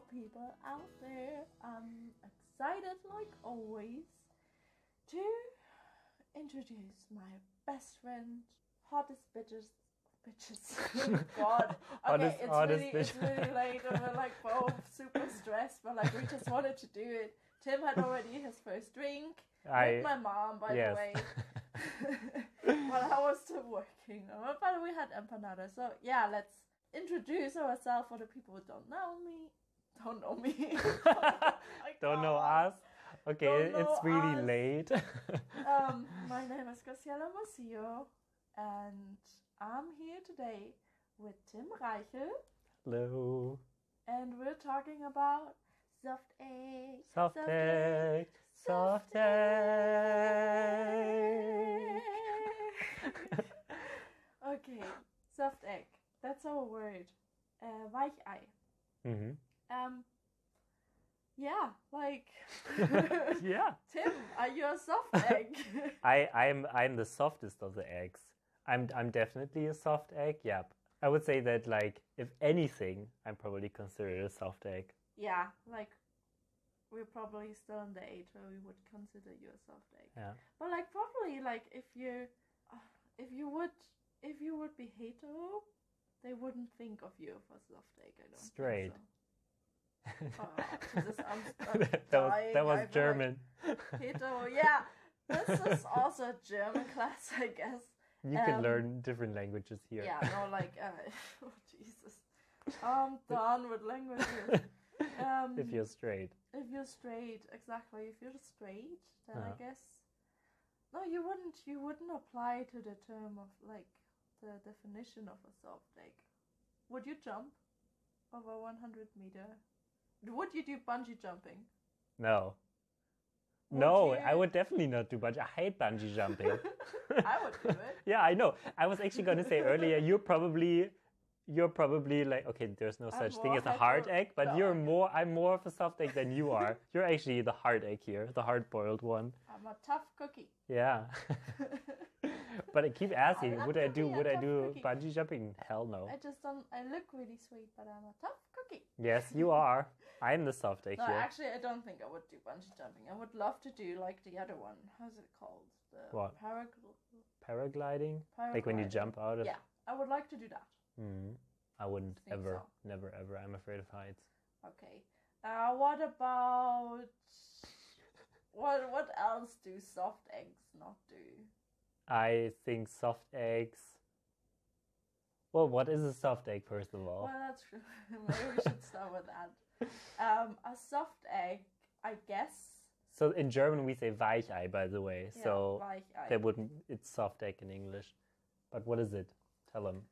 people out there. I'm excited, like always, to introduce my best friend, hottest bitches. Bitches. God. Okay, Hottest- it's, really, it's really late and we're like both super stressed, but like we just wanted to do it. Tim had already his first drink. I with my mom, by yes. the way. While I was still working. Uh, But we had empanada. So yeah, let's introduce ourselves for the people who don't know me. Don't know me. Don't know us. Okay, Don't it's really us. late. Um, my name is Graciela Mosillo, and I'm here today with Tim Reichel, Hello. and we're talking about soft egg. Soft egg. Soft egg. okay, soft egg. That's our word. Uh, Weichei. hmm Um, yeah, like Yeah. Tim, are you a soft egg? I, I'm I'm the softest of the eggs. I'm I'm definitely a soft egg. Yep. I would say that like if anything, I'm probably considered a soft egg. yeah, like we're probably still in the age where we would consider you a soft egg. Yeah. But like probably like if you uh, if you would if you would be hetero, they wouldn't think of you as a soft egg. I don't think Straight. so. Oh, I'm, I'm that was that was I German. yeah. This is also a German class, I guess. You can um, learn different languages here. Yeah, no, like, uh, oh, Jesus. I'm done with languages. Um, If you're straight. if you're straight, exactly. If you're straight, then I Uh-huh. guess no, you wouldn't. You wouldn't apply to the term of like the definition of a soft. Would you jump over 100 meter? Would you do bungee jumping? No. Would no, you- I would definitely not do bungee. I hate bungee jumping. I would do it. yeah, I know. I was actually going to say earlier, you're probably, you're probably like, okay, there's no such thing as a hard egg, but no, you're more, I'm more of a soft egg than you are. you're actually the hard egg here, the hard boiled one. I'm a tough cookie. Yeah. but I keep asking, would I do, would I do cookie. bungee jumping? Hell no. I just don't. I look really sweet, but I'm a tough cookie. Yes, you are. I'm the soft egg No, here. actually, I don't think I would do bungee jumping. I would love to do like the other one. How's it called? The What? Paragl- Paragliding? Like when you Paragliding. jump out of. Yeah, I would like to do that. Mhm. I wouldn't Think ever, so. never ever. I'm afraid of heights. Okay. Uh, what about what? What else do soft eggs not do? I think soft eggs. Well, what is a soft egg, first of all? Well, that's true. Maybe we should start with that. Um, a soft egg, I guess. So in German we say Weichei, by the way. Yeah, so Weichei. that wouldn't. It's soft egg in English. But what is it? Tell them.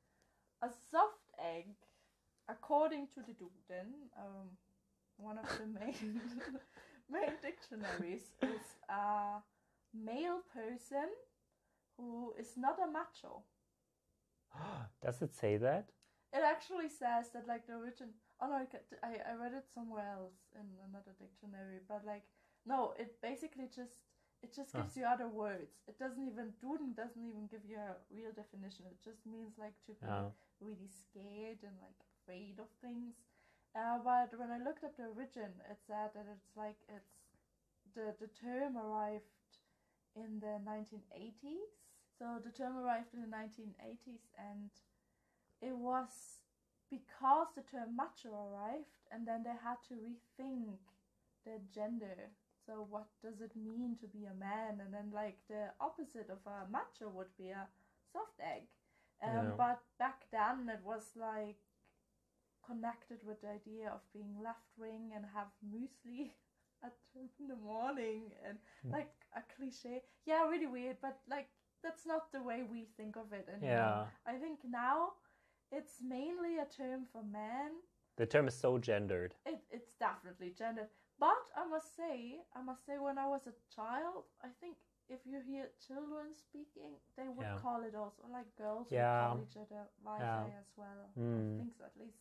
A soft egg, according to the Duden, um, one of the main main dictionaries, is a male person who is not a macho. Does it say that? It actually says that like the origin. Oh no, I, I I read it somewhere else in another dictionary, but like no, it basically just it just gives you other words. It doesn't even Duden doesn't even give you a real definition. It just means like to be Oh. really scared and like afraid of things. Uh, but when I looked up the origin, it said that it's like it's the the term arrived in the 1980s. So the term arrived in the 1980s, and it was because the term macho arrived, and then they had to rethink their gender. So what does it mean to be a man? And then like the opposite of a macho would be a soft egg. Um, Yeah. But back then it was like connected with the idea of being left wing and have muesli at two in the morning and Hmm. like a cliche. Yeah, really weird, but like that's not the way we think of it anymore. Yeah. I think now it's mainly a term for men. The term is so gendered. It, it's definitely gendered. But I must say, I must say, when I was a child, I think if you hear children speaking, they would Yeah. call it also like girls Yeah. would call each other Weichei Yeah. as well. Mm. I think so, at least.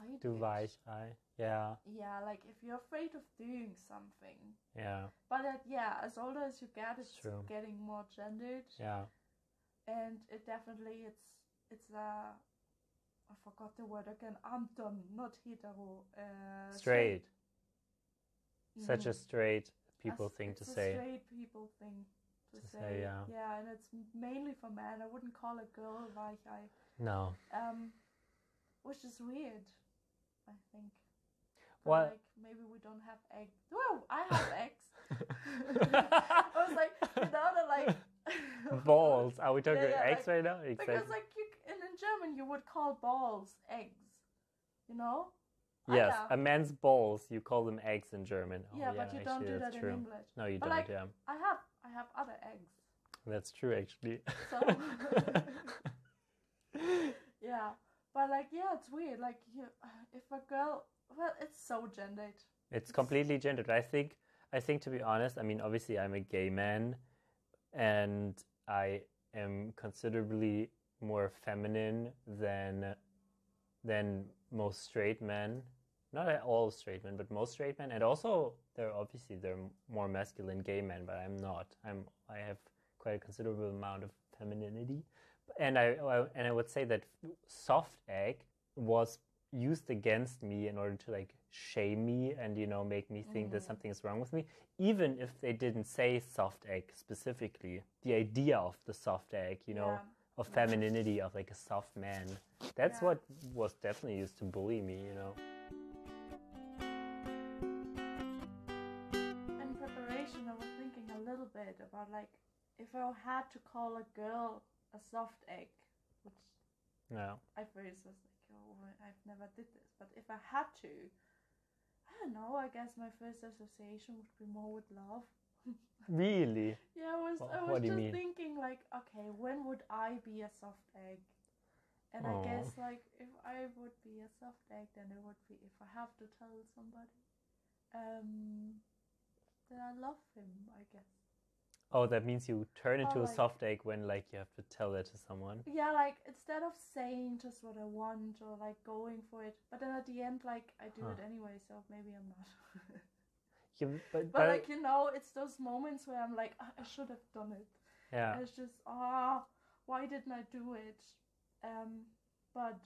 I Do did. Weichei. Yeah, Yeah, like if you're afraid of doing something. yeah, But uh, yeah, as older as you get, it's True. getting more gendered, yeah. and it definitely it's it's a I forgot the word again. I'm done. Not hetero. Uh, Straight. Such a Mm. straight people As- thing to it's a say. straight people thing to, To say. say, yeah. Yeah, and it's mainly for men. I wouldn't call a girl like I, No. um, which is weird. I think. But, Well- like maybe we don't have eggs. Well, I have eggs. I was like, know, they're like balls. Are we talking Yeah, yeah, eggs like- right now? Because Exactly. like you, and in German you would call balls eggs. You know? Yes, a man's balls. You call them eggs in German. Oh, yeah, but you don't actually, do that's that true. in English. No, you But, don't. like, yeah, I have I have other eggs. that's true. Actually. So yeah, but like yeah, it's weird. Like you, if a girl, well, it's so gendered. It's completely gendered. I think. I think to be honest, I mean, obviously, I'm a gay man, and I am considerably more feminine than than most straight men. Not at all straight men, but most straight men, and also they're obviously they're more masculine gay men, but I'm not. I'm I have quite a considerable amount of femininity, and I, I and I would say that soft egg was used against me in order to like shame me and you know make me think that Mm. something is wrong with me even if they didn't say soft egg specifically the idea of the soft egg you know Yeah. of femininity of like a soft man that's Yeah. what was definitely used to bully me you know In preparation, I was thinking a little bit about like if I had to call a girl a soft egg, which no I first was like, oh, I've never did this. But if I had to, I don't know. I guess my first association would be more with love. really Yeah, I was I was just thinking like, okay, when would I be a soft egg? And. I guess like if I would be a soft egg, then it would be if I have to tell somebody, um, that I love him. I guess. Oh that means you turn into Or, a soft egg when like you have to tell that to someone Yeah, like instead of saying just what I want or like going for it, but then at the end, like I do Huh. it anyway, so maybe I'm not. You- but, but but like you know, it's those moments where I'm like, "Ah, I should have done it. yeah And it's just ah, why didn't I do it? Um, but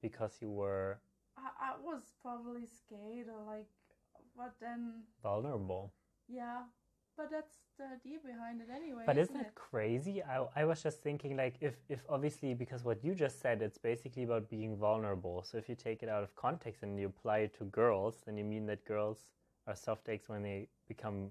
because you were I, I was probably scared or like, but then vulnerable yeah, but that's the idea behind it anyway. But isn't isn't it it? crazy? I, I was just thinking, like, if, if obviously, because what you just said, it's basically about being vulnerable. So if you take it out of context and you apply it to girls, then you mean that girls are soft eggs when they become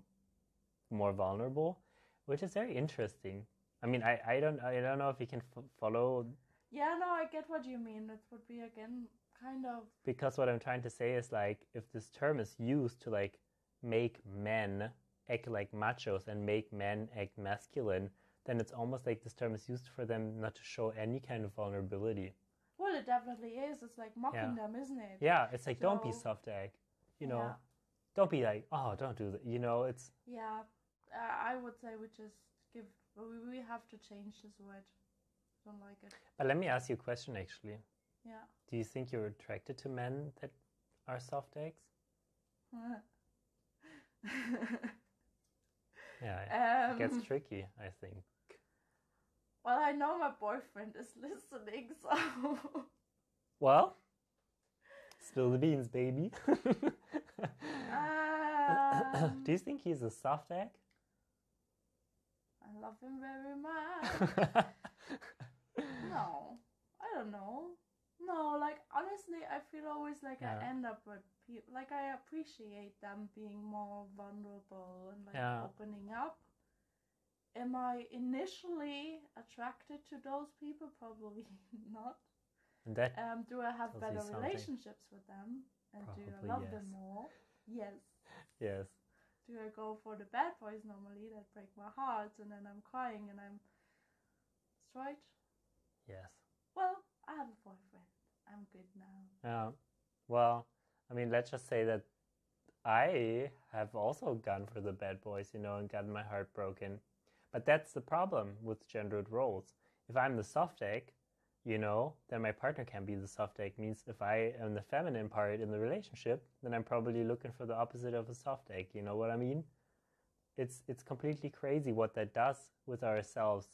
more vulnerable, which is very interesting. I mean, I, I don't I don't know if you can f- follow Yeah, no, I get what you mean. It would be again kind of because what I'm trying to say is like if this term is used to like make men act like machos and make men act masculine, then it's almost like this term is used for them not to show any kind of vulnerability. well, it definitely is. It's like mocking Yeah. them, isn't it? Yeah, it's like don't be soft egg, you know. Yeah. Don't be like oh don't do that. You know it's Yeah, uh, I would say we just give. We we have to change this word. Don't like it. But let me ask you a question actually. Yeah. Do you think you're attracted to men that are soft eggs? Yeah, it gets um, tricky. I think. well, I know my boyfriend is listening, so Well, spill the beans, baby. um, Do you think he's a soft egg? I love him very much. No, I don't know. No, like honestly, I feel always like Yeah. I end up with people. Like I appreciate them being more vulnerable and like Yeah. opening up. Am I initially attracted to those people? Probably not. and that Um, do I have better relationships with them? And do I Probably love them more? Yes. yes. Do I go for the bad boys normally that break my heart and then I'm crying and I'm straight? Yes. Have a boyfriend. I'm good now. Yeah. Well, I mean, let's just say that I have also gone for the bad boys, you know, and gotten my heart broken. But that's the problem with gendered roles. If I'm the soft egg, you know, then my partner can be the soft egg. Means if I am the feminine part in the relationship, then I'm probably looking for the opposite of a soft egg. You know what I mean? It's it's completely crazy what that does with ourselves.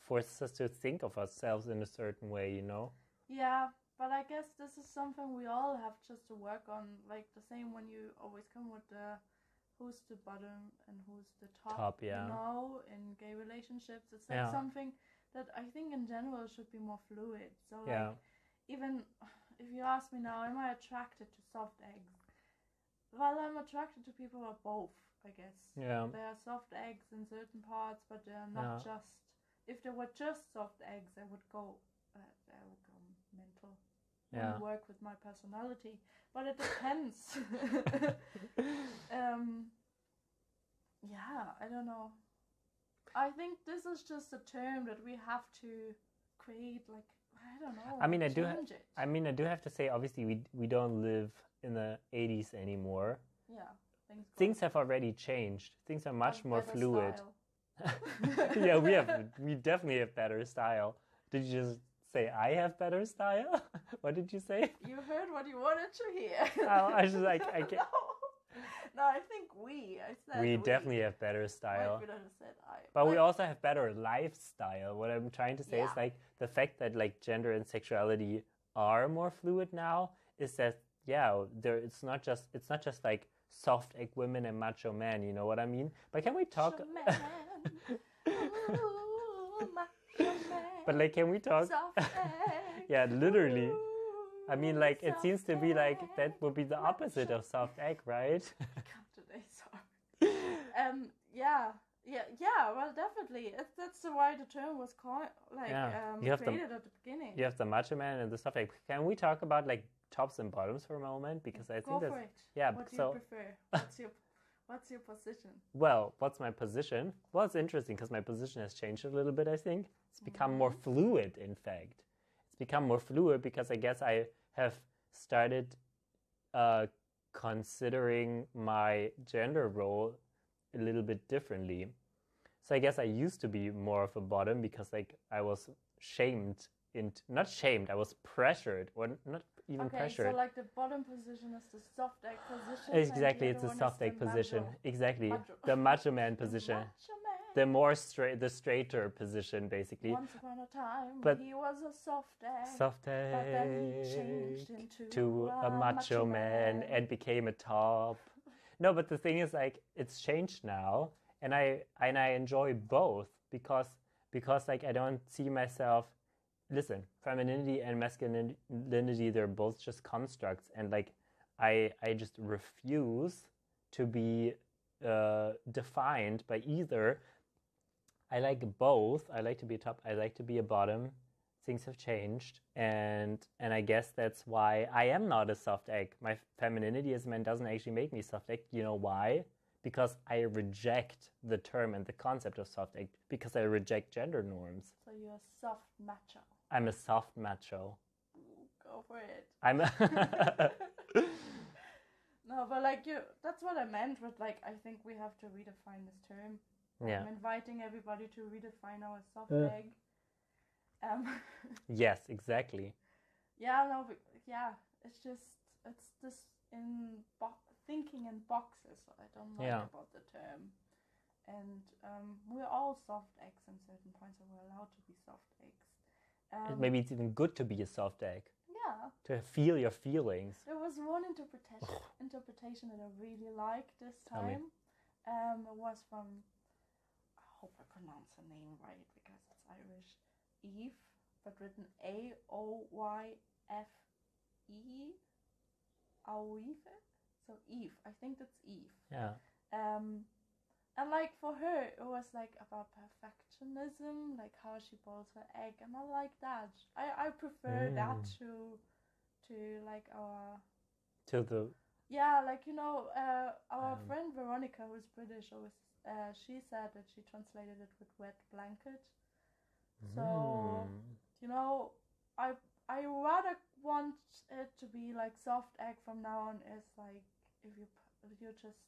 Forces us to think of ourselves in a certain way, you know. Yeah, but I guess this is something we all have just to work on. Like the same when you always come with the who's the bottom and who's the top. Top, yeah. You know, in gay relationships, it's like Yeah. something that I think in general should be more fluid. So like Yeah. even if you ask me now, am I attracted to soft eggs? Well, I'm attracted to people who are both. I guess. Yeah. They are soft eggs in certain parts, but they are not Yeah. just. If they were just soft eggs, I would go. Uh, I would. Yeah. Work with my personality, but it depends. um. Yeah, I don't know. I think this is just a term that we have to create. Like I don't know. I mean, I do ha- it. I mean, I do have to say, obviously, we we don't live in the '80s anymore. yeah. Things. Things have already changed. Things are much more fluid. yeah, we have we definitely have better style. Did you just say I have better style? what did you say? You heard what you wanted to hear. Oh, I was just like, I can't. no, no, I think we. I said We definitely have better style. could I have said I? But we also have better lifestyle. What I'm trying to say is like the fact that like gender and sexuality are more fluid now is that yeah, there it's not just it's not just like soft egg women and macho men, you know what I mean? But can we talk But like can we talk Soft. Yeah, literally. I mean like it seems to be like that would be the opposite of soft egg, right? Come today, sorry. Um, yeah, yeah, yeah. Well, definitely. It, that's the why the term was called like Yeah, um, you have the- created at the beginning. you have the macho man and the soft egg. Can we talk about like tops and bottoms for a moment? Because I Go think that's it. yeah, What do so- you prefer? What's your What's your position? Well, what's my position? Well, it's interesting because my position has changed a little bit, I think. It's become more Mm-hmm. fluid, in fact. It's become more fluid because I guess I have started uh, considering my gender role a little bit differently. So I guess I used to be more of a bottom because like I was shamed into not shamed, I was pressured or not even Okay, pressured. so like the bottom position is the soft egg position. exactly, it's a soft egg position. macho- Exactly. macho. The macho man position. Macho. The more straight the straighter position basically Once upon a time, But- he was a soft egg. soft but then he changed into to a macho man and became a top no but the thing is like it's changed now and i and i enjoy both because because like i don't see myself listen femininity and masculinity they're both just constructs and like i i just refuse to be uh, defined by either I like both. I like to be a top. I like to be a bottom. Things have changed, and and I guess that's why I am not a soft egg. My femininity as a man doesn't actually make me soft egg. You know why? Because I reject the term and the concept of soft egg. Because I reject gender norms. So you're a soft macho. I'm a soft macho. Ooh, go for it. I'm. A No, but like you, that's what I meant with like, I think we have to redefine this term. Yeah. I'm inviting everybody to redefine our soft Uh. egg. Um, Yes. Exactly. yeah, no, but yeah, it's just, it's this in bo- thinking in boxes. I don't like Yeah. about the term. And um, we're all soft eggs in certain points, and we're allowed to be soft eggs. Um, Maybe it's even good to be a soft egg. Yeah. To feel your feelings. There was one interpretation interpretation that I really liked this time. Um, it was from I hope I pronounce her name right because it's Irish. Eve, but written A O Y F E. Aoife. So Eve, I think that's Eve. Yeah. Um, and like for her, it was like about perfectionism, like how she boils her egg, and I like that. I I prefer that Mm. to to like our To the. yeah, like you know, uh, our Um. friend Veronica, who's British, always uh, she said that she translated it with wet blanket. So Mm. you know, I I rather want it to be like soft egg from now on. Is like if you if you're just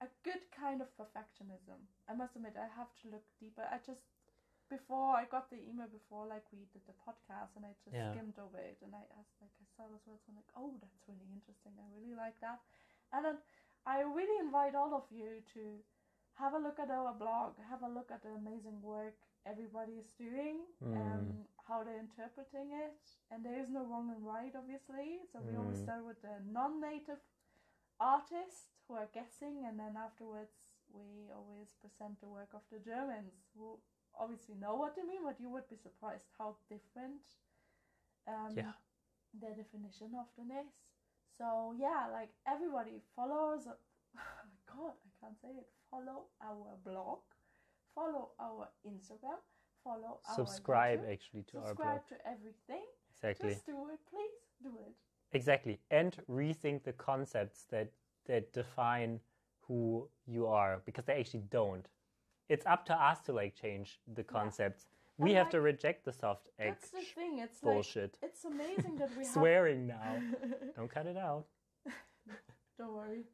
a good kind of perfectionism. I must admit, I have to look deeper. I just before I got the email before like we did the podcast and I just Yeah. skimmed over it and I asked like I saw those words and I'm like oh that's really interesting I really like that and then I really invite all of you to have a look at our blog. Have a look at the amazing work everybody is doing, Mm. um, how they're interpreting it, and there is no wrong and right, obviously. So we always Mm. start with the non-native artists who are guessing, and then afterwards we always present the work of the Germans who obviously know what they mean, but you would be surprised how different um, Yeah. their definition often is. So yeah, like everybody follows. God, I can't say it. Follow our blog, follow our Instagram, follow our Subscribe YouTube, actually to our blog. subscribe to everything. Exactly. Just do it, please do it. Exactly. And rethink the concepts that that define who you are because they actually don't. It's up to us to like change the concepts. We And, have like, to reject the soft egg That's the thing. It's bullshit. like it's amazing that we have Swearing now. Don't cut it out. Don't worry.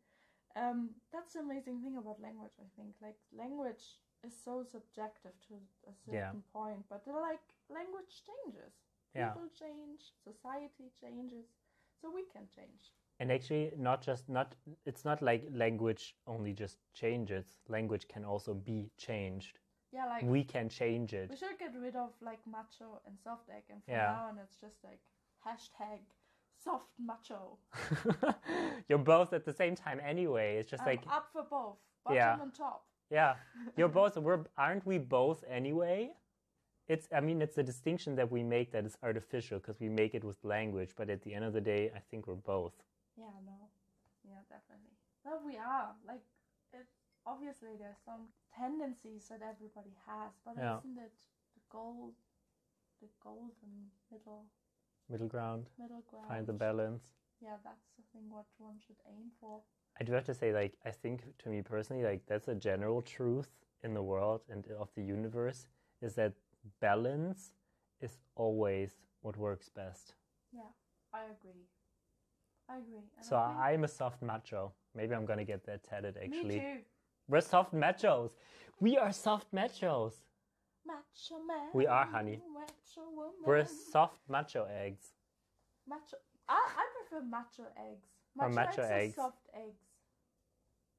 Um, that's the amazing thing about language. I think like language is so subjective to a certain Yeah. point, but like language changes. Yeah. People change, society changes, so we can change. And actually not just not it's not like language only just changes. Language can also be changed. Yeah, like We can change it. we should get rid of like macho and soft egg, and from Yeah. now on it's just like hashtag soft macho. You're both at the same time anyway. It's just I'm like up for both, bottom Yeah. and top. Yeah, you're both. We're aren't we both anyway? It's. I mean, it's a distinction that we make that is artificial because we make it with language. But at the end of the day, I think we're both. Yeah, no. Yeah, definitely. No, we are. Like, it, obviously, there's some tendencies that everybody has, but Yeah. isn't it the gold, the golden middle, Middle ground. middle ground? Find the balance. Yeah, that's the thing what one should aim for. I do have to say, like, I think to me personally, like, that's a general truth in the world and of the universe is that balance is always what works best. Yeah, I agree. I agree. And So I think- I'm a soft macho. Maybe I'm gonna get that tatted actually. Me too. We're soft machos. We are soft machos. Macho man. We are, honey. Macho woman. We're soft macho eggs. macho. I, I prefer macho eggs. Or macho eggs, eggs. Soft eggs.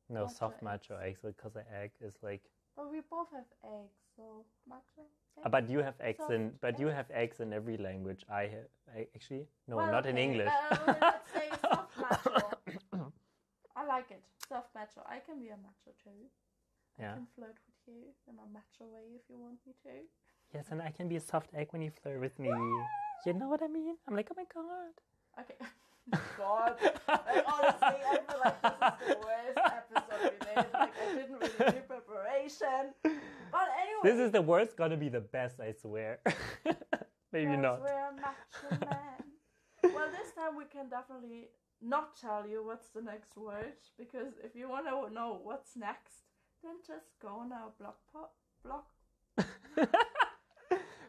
No, Macho soft macho eggs. eggs because the egg is like. But we both have eggs, so macho. Eggs. But you have eggs in. Soft But you have eggs in every language. I have I, actually no, Well, not in English. uh, let's say soft macho. I like it. Soft macho. I can be a macho too. I Yeah. can flirt with you in a macho way if you want me to. yes, and I can be a soft egg when you flirt with me. You know what I mean? I'm like, oh my god. Okay. God. Like, honestly, I feel like this is the worst episode we made. Like, I didn't really do preparation. But anyway. This is the worst. Gonna be the best, I swear. Maybe not. We're a macho man. well, this time we can definitely not tell you what's the next word because if you want to know what's next, then just go on our blog po- blog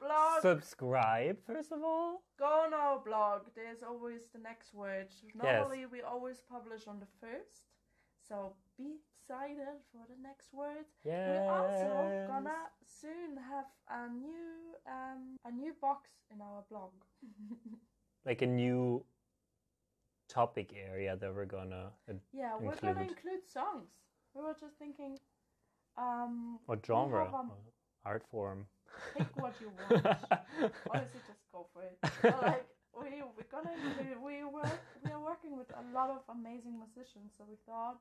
blog. Subscribe first of all. go on our blog. There's always the next word. Normally we always publish on the first, so be excited for the next word. Yeah. We're also gonna soon have a new um a new box in our blog. like a new topic area that we're gonna uh, Yeah, we're gonna include. include songs. We were just thinking, um, what genre um, art form pick what you want. Honestly, just go for it. Like we we're gonna we work we are working with a lot of amazing musicians, so we thought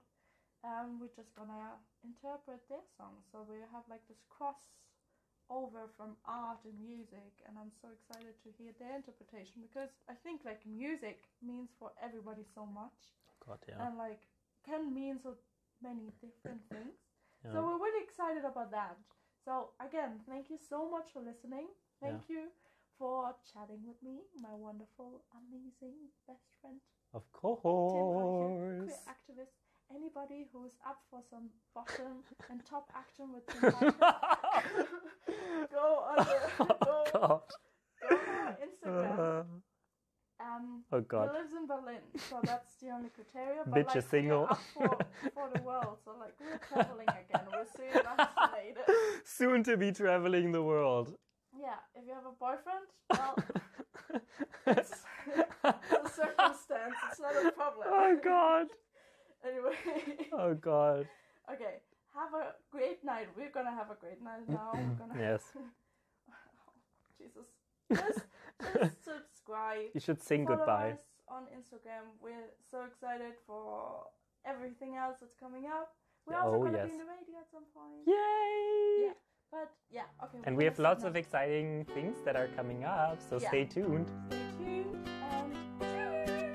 um we're just gonna interpret their songs. So we have like this cross over from art and music, and I'm so excited to hear their interpretation because I think like music means for everybody so much. god yeah and like can mean so many different things. Yeah. So we're really excited about that. So again, thank you so much for listening. Thank you for chatting with me, my wonderful, amazing best friend, of course. Tim queer activist. Anybody who's up for some bottom and top action with Tim go on oh go, god go on Instagram. Uh, Um, oh god He lives in Berlin, so that's the only criteria. But Bitch like, is single. For, for the world, so like we're traveling again. We're soon vaccinated. soon to be traveling the world Yeah, if you have a boyfriend, well, it's, it's a circumstance. It's not a problem. oh god Anyway, oh god okay. Have a great night. We're gonna have a great night now. We're gonna Yes. Jesus. Just, just subscribe. You should sing Follow goodbye. us on Instagram. We're so excited for everything else that's coming up. We're also Oh, gonna yes. be in the radio at some point. Yay! Yeah. But yeah, okay. And we're have lots of exciting things that are coming up, so Yeah. stay tuned. Stay tuned and.